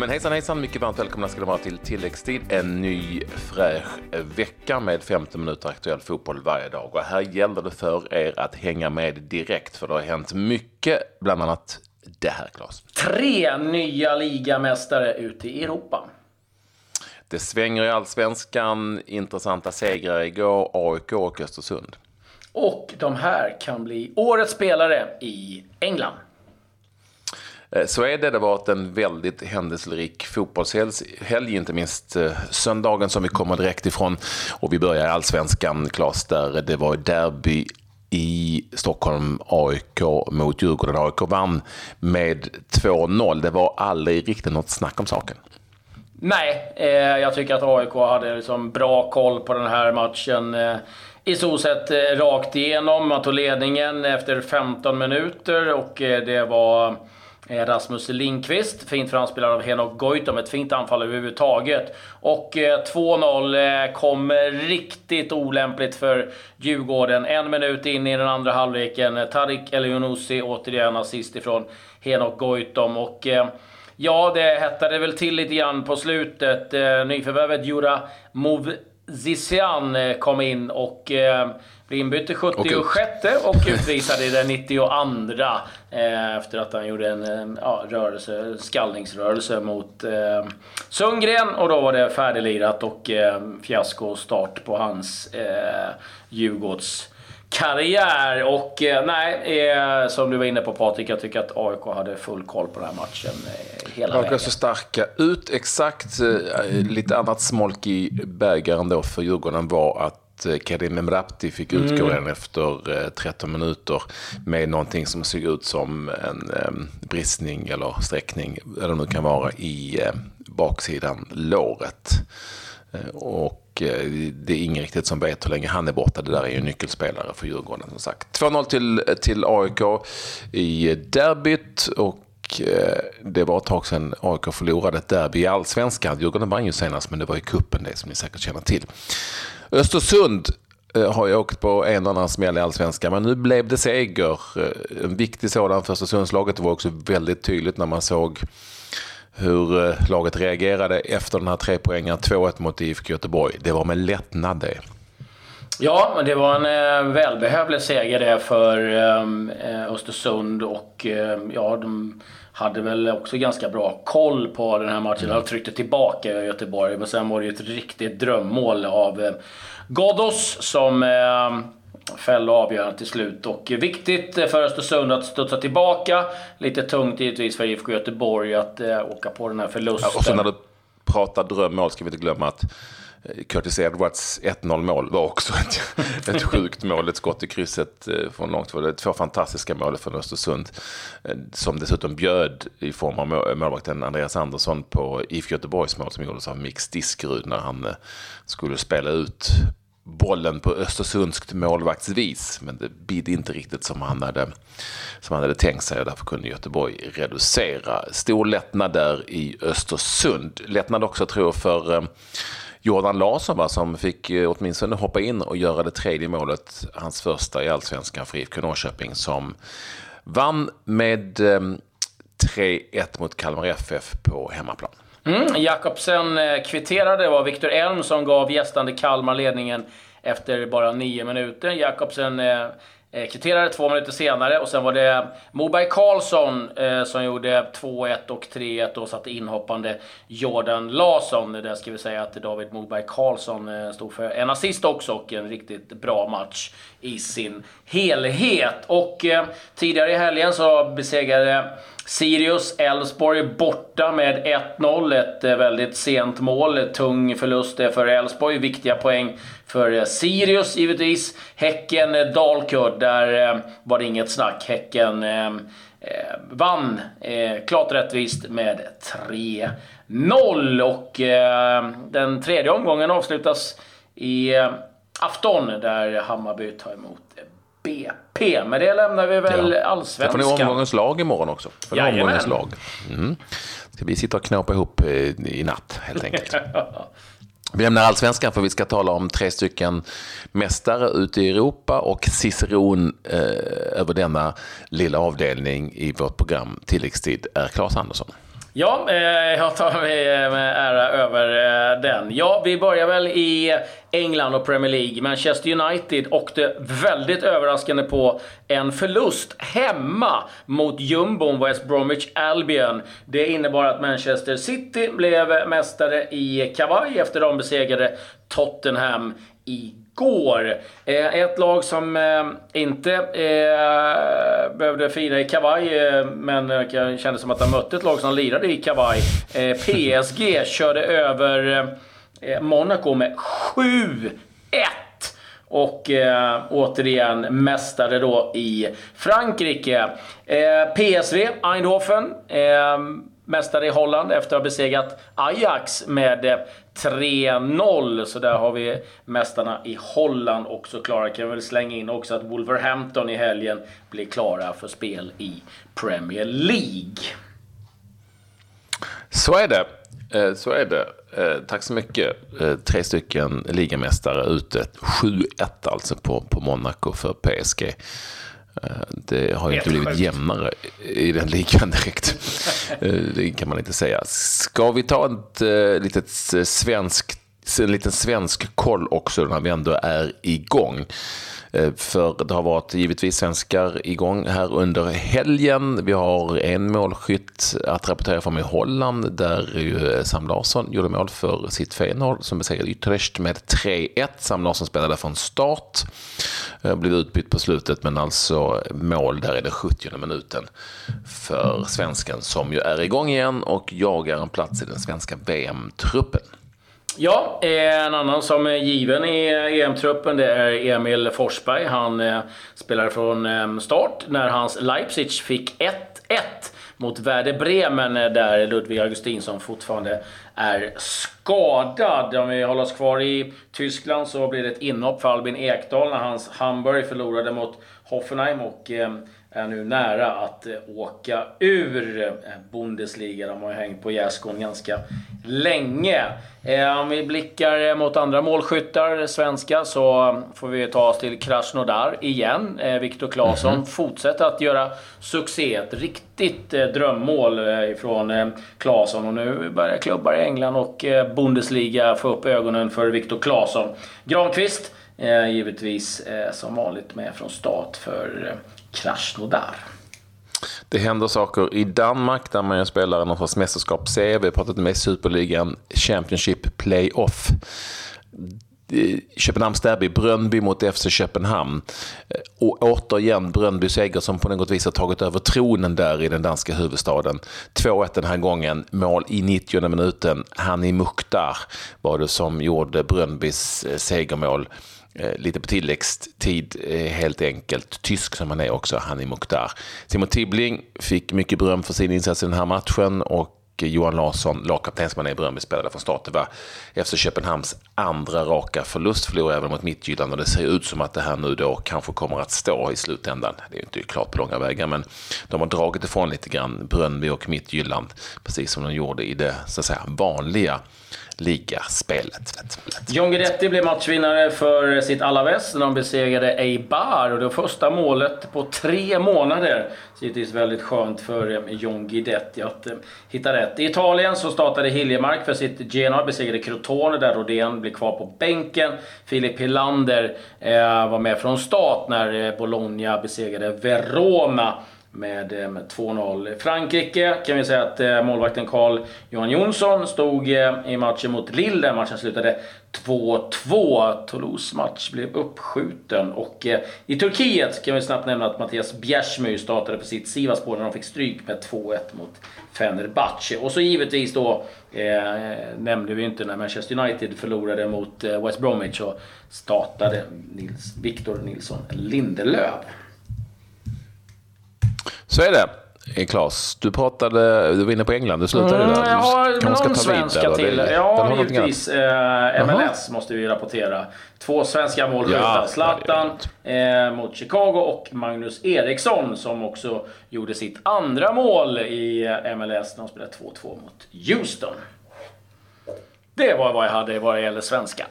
men hejsan hejsan, mycket varmt välkomna ska det vara till tilläggstid. En ny fräsch vecka med 15 minuter aktuell fotboll varje dag. Och här gäller det för er att hänga med direkt för det har hänt mycket, bland annat det här Claes. Tre nya ligamästare ute i Europa. Det svänger i allsvenskan, intressanta segrar igår, AIK och Östersund. Och de här kan bli årets spelare i England. Eh, så är det. Det har varit en väldigt händelserik fotbollshelg, inte minst eh, söndagen som vi kommer direkt ifrån. Och vi börjar i allsvenskan, Klas, där det var derby i Stockholm, AIK mot Djurgården. AIK vann med 2-0. Det var aldrig riktigt något snack om saken. Nej, eh, jag tycker att AIK hade liksom bra koll på den här matchen. Eh, I stort sett eh, rakt igenom. Man tog ledningen efter 15 minuter och eh, det var Eh, Rasmus Lindqvist, fint framspelad av Henok Goitom, ett fint anfall överhuvudtaget. Och eh, 2-0 kom eh, kommer riktigt olämpligt för Djurgården. En minut in i den andra halvleken. Tarik Elionossi återigen assist ifrån Henok Goitom. Och ja, det hettade väl till lite grann på slutet. Nyförvärvet Jura Movzician kom in och blev inbytt i 76 och, utvisad i den 92 eh, efter att han gjorde en eh, ja, rörelse, skallningsrörelse mot eh, Sundgren och då var det färdiglirat och eh, fiasko start på hans eh, Djurgårds karriär. Och eh, nej, eh, som du var inne på Patrik, jag tycker att AIK hade full koll på den här matchen eh, hela vägen. så starka ut. Exakt eh, lite annat smolk i bägaren då för Djurgården var att Eh, Karim Emrapti fick utgå mm. efter 13 eh, minuter med någonting som såg ut som en bristning eller sträckning, eller det nu kan vara, i eh, baksidan låret. Och det är ingen riktigt som vet hur länge han är borta. Det där är ju nyckelspelare för Djurgården som sagt. 2-0 till, till AIK i derbyt. Och det var ett tag sedan AIK förlorade ett derby i allsvenskan. Djurgården vann ju senast, men det var i kuppen det som ni säkert känner till. Östersund eh, har ju åkt på en och annan smäll i allsvenskan, men nu blev det seger. Eh, en viktig sådan för Östersundslaget. Det var också väldigt tydligt när man såg hur eh, laget reagerade efter den här tre poängen 2-1 mot IFK Göteborg. Det var med lättnad det. Ja, men det var en välbehövlig seger det för Östersund och ja, de hade väl också ganska bra koll på den här matchen. De tryckte tillbaka Göteborg, men sen var det ju ett riktigt drömmål av eh, Ghoddos som eh, fällde avgörandet till slut. Och viktigt för Östersund att studsa tillbaka. Lite tungt givetvis för IFK Göteborg att eh, åka på den här förlusten. Ja, och så när du pratar drömmål ska vi inte glömma att Curtis Edwards 1-0 mål var också ett, ett sjukt mål. Ett skott i krysset eh, från långt. Det två fantastiska mål från Östersund. Eh, som dessutom bjöd i form av målvakten Andreas Andersson på IFK Göteborgs mål som gjordes av Mix Diskerud när han eh, skulle spela ut bollen på Östersundskt målvaktsvis. Men det bidde inte riktigt som han hade, som han hade tänkt sig och därför kunde Göteborg reducera. Stor lättnad där i Östersund. Lättnad också tror jag för Jordan Larsson va, som fick eh, åtminstone hoppa in och göra det tredje målet, hans första i allsvenskan för IFK Norrköping som vann med eh, 3-1 mot Kalmar FF på hemmaplan. Mm, Jakobsen eh, kvitterade, det var Viktor Elm som gav gästande Kalmar ledningen efter bara nio minuter. Jakobsen Eh, Eh, kvitterade två minuter senare och sen var det Moberg Karlsson eh, som gjorde 2-1 och 3-1 och satte inhoppande Jordan Larsson. Där ska vi säga att David Moberg Karlsson eh, stod för en assist också och en riktigt bra match i sin helhet. Och eh, tidigare i helgen så besegrade Sirius Elfsborg borta med 1-0. Ett eh, väldigt sent mål. Tung förlust eh, för Elfsborg. Viktiga poäng för eh, Sirius givetvis. Häcken Dalkurd, där var det inget snack. Häcken eh, vann eh, klart rättvist med 3-0. Och eh, den tredje omgången avslutas i afton där Hammarby tar emot BP. Men det lämnar vi väl ja. allsvenskan. Det får ni omgångens lag imorgon också. För Jajamän. omgångens lag. Mm. Ska vi sitta och knåpa ihop eh, i natt helt enkelt. Vi lämnar allsvenskan för vi ska tala om tre stycken mästare ute i Europa och ciceron eh, över denna lilla avdelning i vårt program Tilläggstid är Claes Andersson. Ja, eh, jag tar mig med ära över eh, den. Ja, vi börjar väl i England och Premier League. Manchester United åkte väldigt överraskande på en förlust hemma mot jumbon West Bromwich Albion. Det innebar att Manchester City blev mästare i kavaj efter de besegrade Tottenham i går. Eh, ett lag som eh, inte eh, behövde fira i kavaj, eh, men eh, kändes som att de mötte ett lag som lirade i kavaj. Eh, PSG körde över eh, Monaco med 7-1. Och eh, återigen mästare då i Frankrike. Eh, PSV, Eindhoven. Eh, mästare i Holland efter att ha besegrat Ajax med eh, 3-0. Så där har vi mästarna i Holland också klara. Kan vi väl slänga in också att Wolverhampton i helgen blir klara för spel i Premier League. Så är det. Eh, så är det. Eh, tack så mycket. Tre stycken ligamästare ute. 7-1 alltså på, på Monaco för PSG. Det har ju inte blivit jämnare i den ligan direkt. Det kan man inte säga. Ska vi ta ett litet svenskt, en liten svensk koll också när vi ändå är igång? Eh, för det har varit givetvis svenskar igång här under helgen. Vi har en målskytt att rapportera från i Holland där ju eh, Sam Larsson gjorde mål för sitt Feyenoord som besegrade Utrecht med 3-1. Sam Larsson spelade från start. Eh, blev utbytt på slutet men alltså mål där i den 70 minuten för svensken som ju är igång igen och jagar en plats i den svenska VM-truppen. Ja, eh, en annan som är given i eh, EM-truppen det är Emil Forsberg. Han eh, spelade från ehm, start när hans Leipzig fick 1-1 mot Werder Bremen eh, där Ludvig Augustinsson fortfarande är skadad. Om vi håller oss kvar i Tyskland så blir det ett inhopp för Albin Ekdal när hans Hamburg förlorade mot Hoffenheim och ehm, är nu nära att åka ur Bundesliga. De har hängt på gärdsgården ganska länge. Eh, om vi blickar mot andra målskyttar, svenska, så får vi ta oss till Krasnodar igen. Eh, Viktor Claesson mm -hmm. fortsätter att göra succé. Ett riktigt eh, drömmål ifrån Claesson. Och nu börjar klubbar i England och Bundesliga få upp ögonen för Viktor Claesson. Granqvist, Eh, givetvis eh, som vanligt med från start för eh, Krasnodar. Det händer saker i Danmark där man spelar någon sorts mästerskapsserie. Vi har pratat med Superligan Championship Playoff. Köpenhamns derby, Brönby mot FC Köpenhamn. Och återigen Brönby seger som på något vis har tagit över tronen där i den danska huvudstaden. 2-1 den här gången, mål i 90 minuten. Hani Mukhtar var det som gjorde Brönbys segermål. Eh, lite på tilläggstid eh, helt enkelt. Tysk som han är också, Hani Mukhtar. Simon Tibbling fick mycket beröm för sin insats i den här matchen och Johan Larsson, lagkapten som han är i spelare spelade från start. Det var efter Köpenhamns andra raka förlust, förlorade även mot Midtjylland och det ser ut som att det här nu då kanske kommer att stå i slutändan. Det är ju inte klart på långa vägar, men de har dragit ifrån lite grann Brönnby och Midtjylland, precis som de gjorde i det så att säga vanliga ligaspelet. John Guidetti blev matchvinnare för sitt Alaves när de besegrade Eibar. Och det var första målet på tre månader. Så det är väldigt skönt för eh, John Guidetti att eh, hitta rätt. I Italien så startade Hiljemark för sitt Genoa, besegrade Crotone där Rodén blev kvar på bänken. Filip Hillander eh, var med från start när Bologna besegrade Verona med, eh, 2-0. Frankrike kan vi säga att eh, målvakten Carl Johan Jonsson stod eh, i matchen mot Lille. Där matchen slutade 2-2. Toulouse match blev uppskjuten. Och i Turkiet kan vi snabbt nämna att Mattias Bjärsmyr startade för sitt Sivaspor när de fick stryk med 2-1 mot Fenerbahce. Och så givetvis då eh, nämnde vi inte när Manchester United förlorade mot West Bromwich så startade Nils, Victor Nilsson Lindelöf. Så är det. Klas, du pratade, du var inne på England, du slutade mm, där. Jag har någon svenska till. Eller? Ja, givetvis. Eh, MLS Aha. måste vi rapportera. Två svenska målskyttar. Ja, Zlatan eh, mot Chicago och Magnus Eriksson som också gjorde sitt andra mål i eh, MLS när de spelade 2-2 mot Houston. Det var vad jag hade vad det gäller svenska.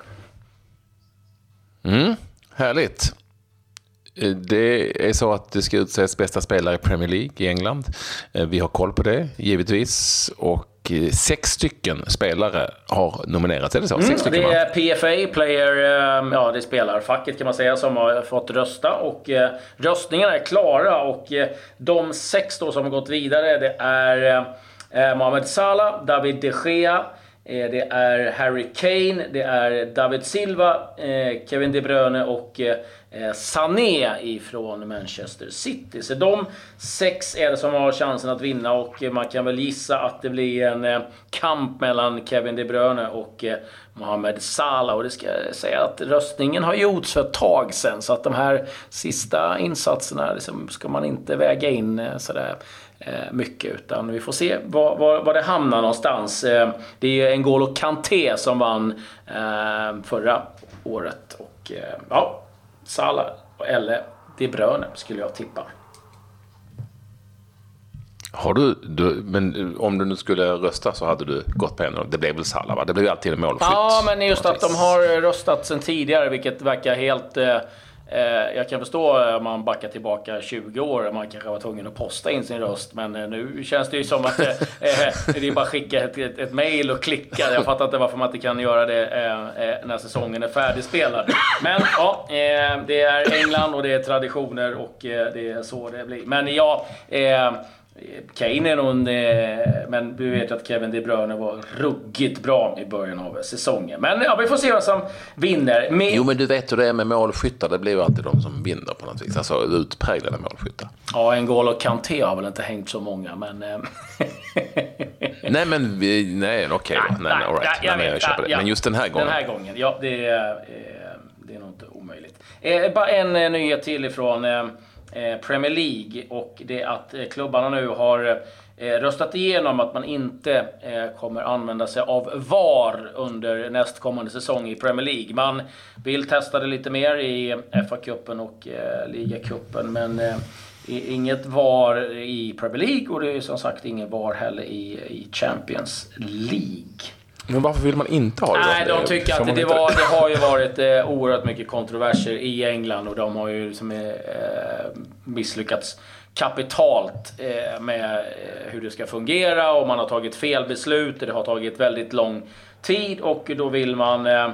Mm, härligt. Det är så att det ska utses bästa spelare i Premier League i England. Vi har koll på det, givetvis. Och sex stycken spelare har nominerats, är det så? Mm, sex det är PFA, Player, ja det är spelarfacket kan man säga, som har fått rösta. Och röstningarna är klara och de sex då som har gått vidare det är Mohamed Salah, David de Gea, Eh, Eh, det är Harry Kane, det är David Silva, eh, Kevin De Bruyne och eh, Sané ifrån Manchester City. Så de sex är det som har chansen att vinna och man kan väl gissa att det blir en kamp mellan Kevin De Bruyne och Mohamed Salah. Och det ska jag säga att röstningen har gjorts för ett tag sedan så att de här sista insatserna liksom ska man inte väga in sådär mycket. Utan vi får se var, var, var det hamnar någonstans. Eh, det är N'Golo Kanté som vann eh, förra året. Och ja, Salah eller De Bruyne skulle jag tippa. Har du, du, men om du nu skulle rösta så hade du gått på en Det blev väl Salah va? Det blev ju alltid en målskytt. Ja, men just att de har röstat sen tidigare, vilket verkar helt eh, Eh, Eh, jag kan förstå eh, om man backar tillbaka 20 år, man kanske var tvungen att posta in sin röst. Men eh, nu känns det ju som att det är bara att skicka ett, ett, ett mail och klicka. Jag fattar inte varför man inte kan göra det när säsongen är färdigspelad. Men ja, det är England och det är traditioner och det är så det blir. Men ja, Kane är nog en, men vi vet ju att Kevin De Bruyne var ruggigt bra i början av säsongen. Men ja, vi får se vem som vinner. Med... Jo, men du vet hur det är med målskyttar. Det blir ju alltid de som vinner på något vis. Alltså utpräglade målskyttar. Ja, en N'Golo Kanté har väl inte hängt så många, men... Eh, nej, men vi, nej, okej okay, då. Nej, nej, all right. nej, jag, jag köper det. Ja, men just den här gången. Den här gången, ja. Det är, eh, det är nog inte omöjligt. Eh, bara en nyhet till ifrån Eh, Eh, Premier League och det att eh, klubbarna nu har eh, röstat igenom att man inte kommer använda sig av VAR under nästkommande säsong i Premier League. Man vill testa det lite mer i FA-cupen och ligacupen men inget VAR i Premier League och det är som sagt ingen VAR heller i Champions League. Men varför vill man inte ha det? Nej, de tycker att det, var, det har ju varit eh, oerhört mycket kontroverser i England och de har ju liksom, eh, misslyckats kapitalt eh, med eh, hur det ska fungera och man har tagit fel beslut. Det har tagit väldigt lång tid och då vill man eh,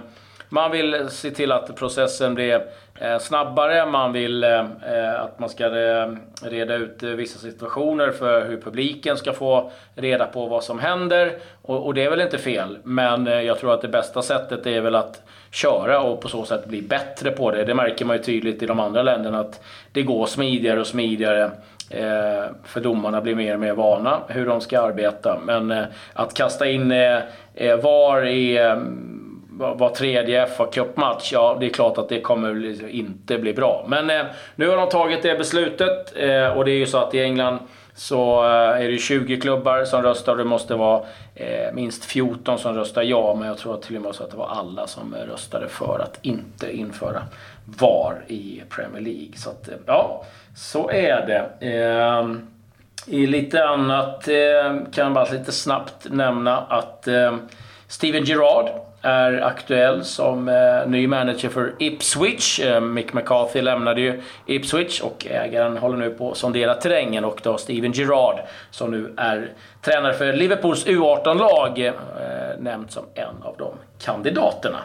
man vill se till att processen blir eh, snabbare. Man vill eh, att man ska eh, reda ut vissa situationer för hur publiken ska få reda på vad som händer. Och det är väl inte fel. Men jag tror att det bästa sättet är väl att köra och på så sätt bli bättre på det. Det märker man ju tydligt i de andra länderna att det går smidigare och smidigare. För domarna blir mer och mer vana hur de ska arbeta. Men att kasta in VAR i var tredje FA-cupmatch. ja det är klart att det kommer liksom inte bli bra. Men eh, nu har de tagit det beslutet eh, och det är ju så att i England så eh, är det 20 klubbar som röstar och det måste vara eh, minst 14 som röstar ja. Men jag tror att till och med så att det var alla som eh, röstade för att inte införa VAR i Premier League. Så att, eh, ja, så är det. Eh, I lite annat eh, kan jag bara lite snabbt nämna att Steven Gerrard är aktuell som eh, ny manager för Ipswich. Eh, Mick McCarthy lämnade ju Ipswich och ägaren håller nu på att sondera terrängen och då Steven Gerrard som nu är tränare för Liverpools U18-lag eh, nämnt som en av de kandidaterna.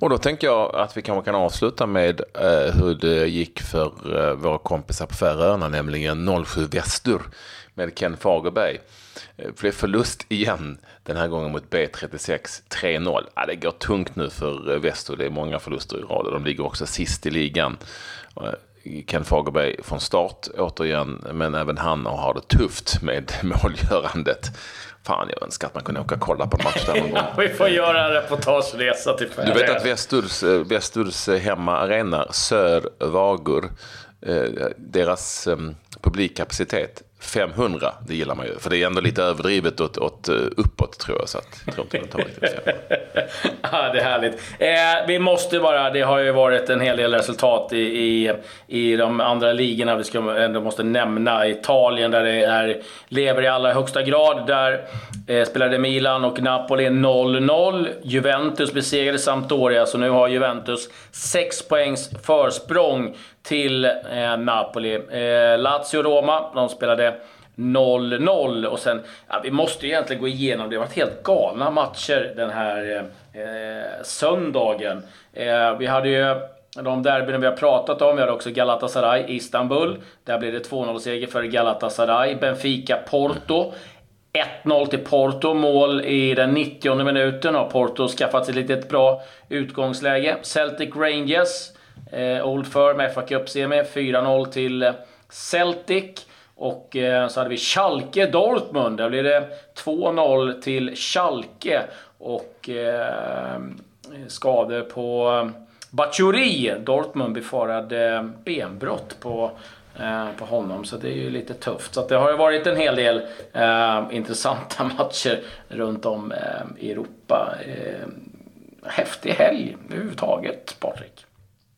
Och då tänker jag att vi kanske kan avsluta med eh, hur det gick för eh, våra kompisar på Färöarna, nämligen 07 Västur med Ken Fagerberg. Eh, blev förlust igen, den här gången mot B36, 3-0. Ja, det går tungt nu för eh, Väster, det är många förluster i rad de ligger också sist i ligan. Eh, Ken Fagerberg från start återigen, men även han har det tufft med målgörandet. Fan, jag önskar att man kunde åka och kolla på en match där någon gång. vi får göra en reportageresa till Färöarna. Du vet att Västurs, Västurs hemmaarena, Sör Vagur, deras publikkapacitet 500, det gillar man ju. För det är ändå lite överdrivet åt, åt eh, uppåt tror jag. Så att, jag tror inte den tar riktigt ja, det är härligt. Eh, vi måste bara, det har ju varit en hel del resultat i, i, i de andra ligorna. Vi ska eh, ändå måste nämna Italien där det är, lever i allra högsta grad. Där eh, spelade Milan och Napoli 0-0. Juventus besegrade Sampdoria, så nu har Juventus 6 poängs försprång till eh, Napoli. Eh, Lazio-Roma, de spelade 0-0 och sen, ja, vi måste ju egentligen gå igenom, det har varit helt galna matcher den här eh, söndagen. Eh, vi hade ju de derbyn vi har pratat om. Vi hade också Galatasaray Istanbul. Där blev det 2-0-seger för Galatasaray. Benfica-Porto. 1-0 till Porto, mål i den 90e minuten. Har Porto skaffat sig ett litet bra utgångsläge. Celtic Rangers Eh, Old Firm FA Cup-semi, 4-0 till Celtic. Och eh, så hade vi Schalke Dortmund. Där blev det 2-0 till Schalke. Och eh, skador på eh, Bachuri. Dortmund befarade eh, benbrott på, eh, på honom. Så det är ju lite tufft. Så det har ju varit en hel del eh, intressanta matcher runt om eh, i Europa. Eh, häftig helg överhuvudtaget, Patrik.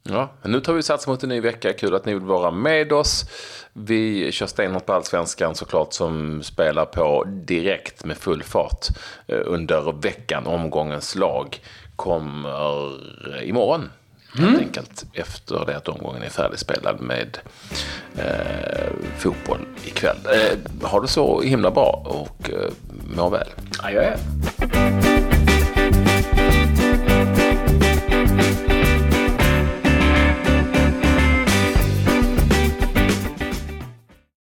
Ja, nu tar vi sats mot en ny vecka. Kul att ni vill vara med oss. Vi kör stenhårt på Allsvenskan såklart som spelar på direkt med full fart eh, under veckan. Omgångens lag kommer imorgon. Helt mm. enkelt efter det att omgången är färdigspelad med eh, fotboll ikväll. Eh, ha det så himla bra och eh, må väl. Adjö.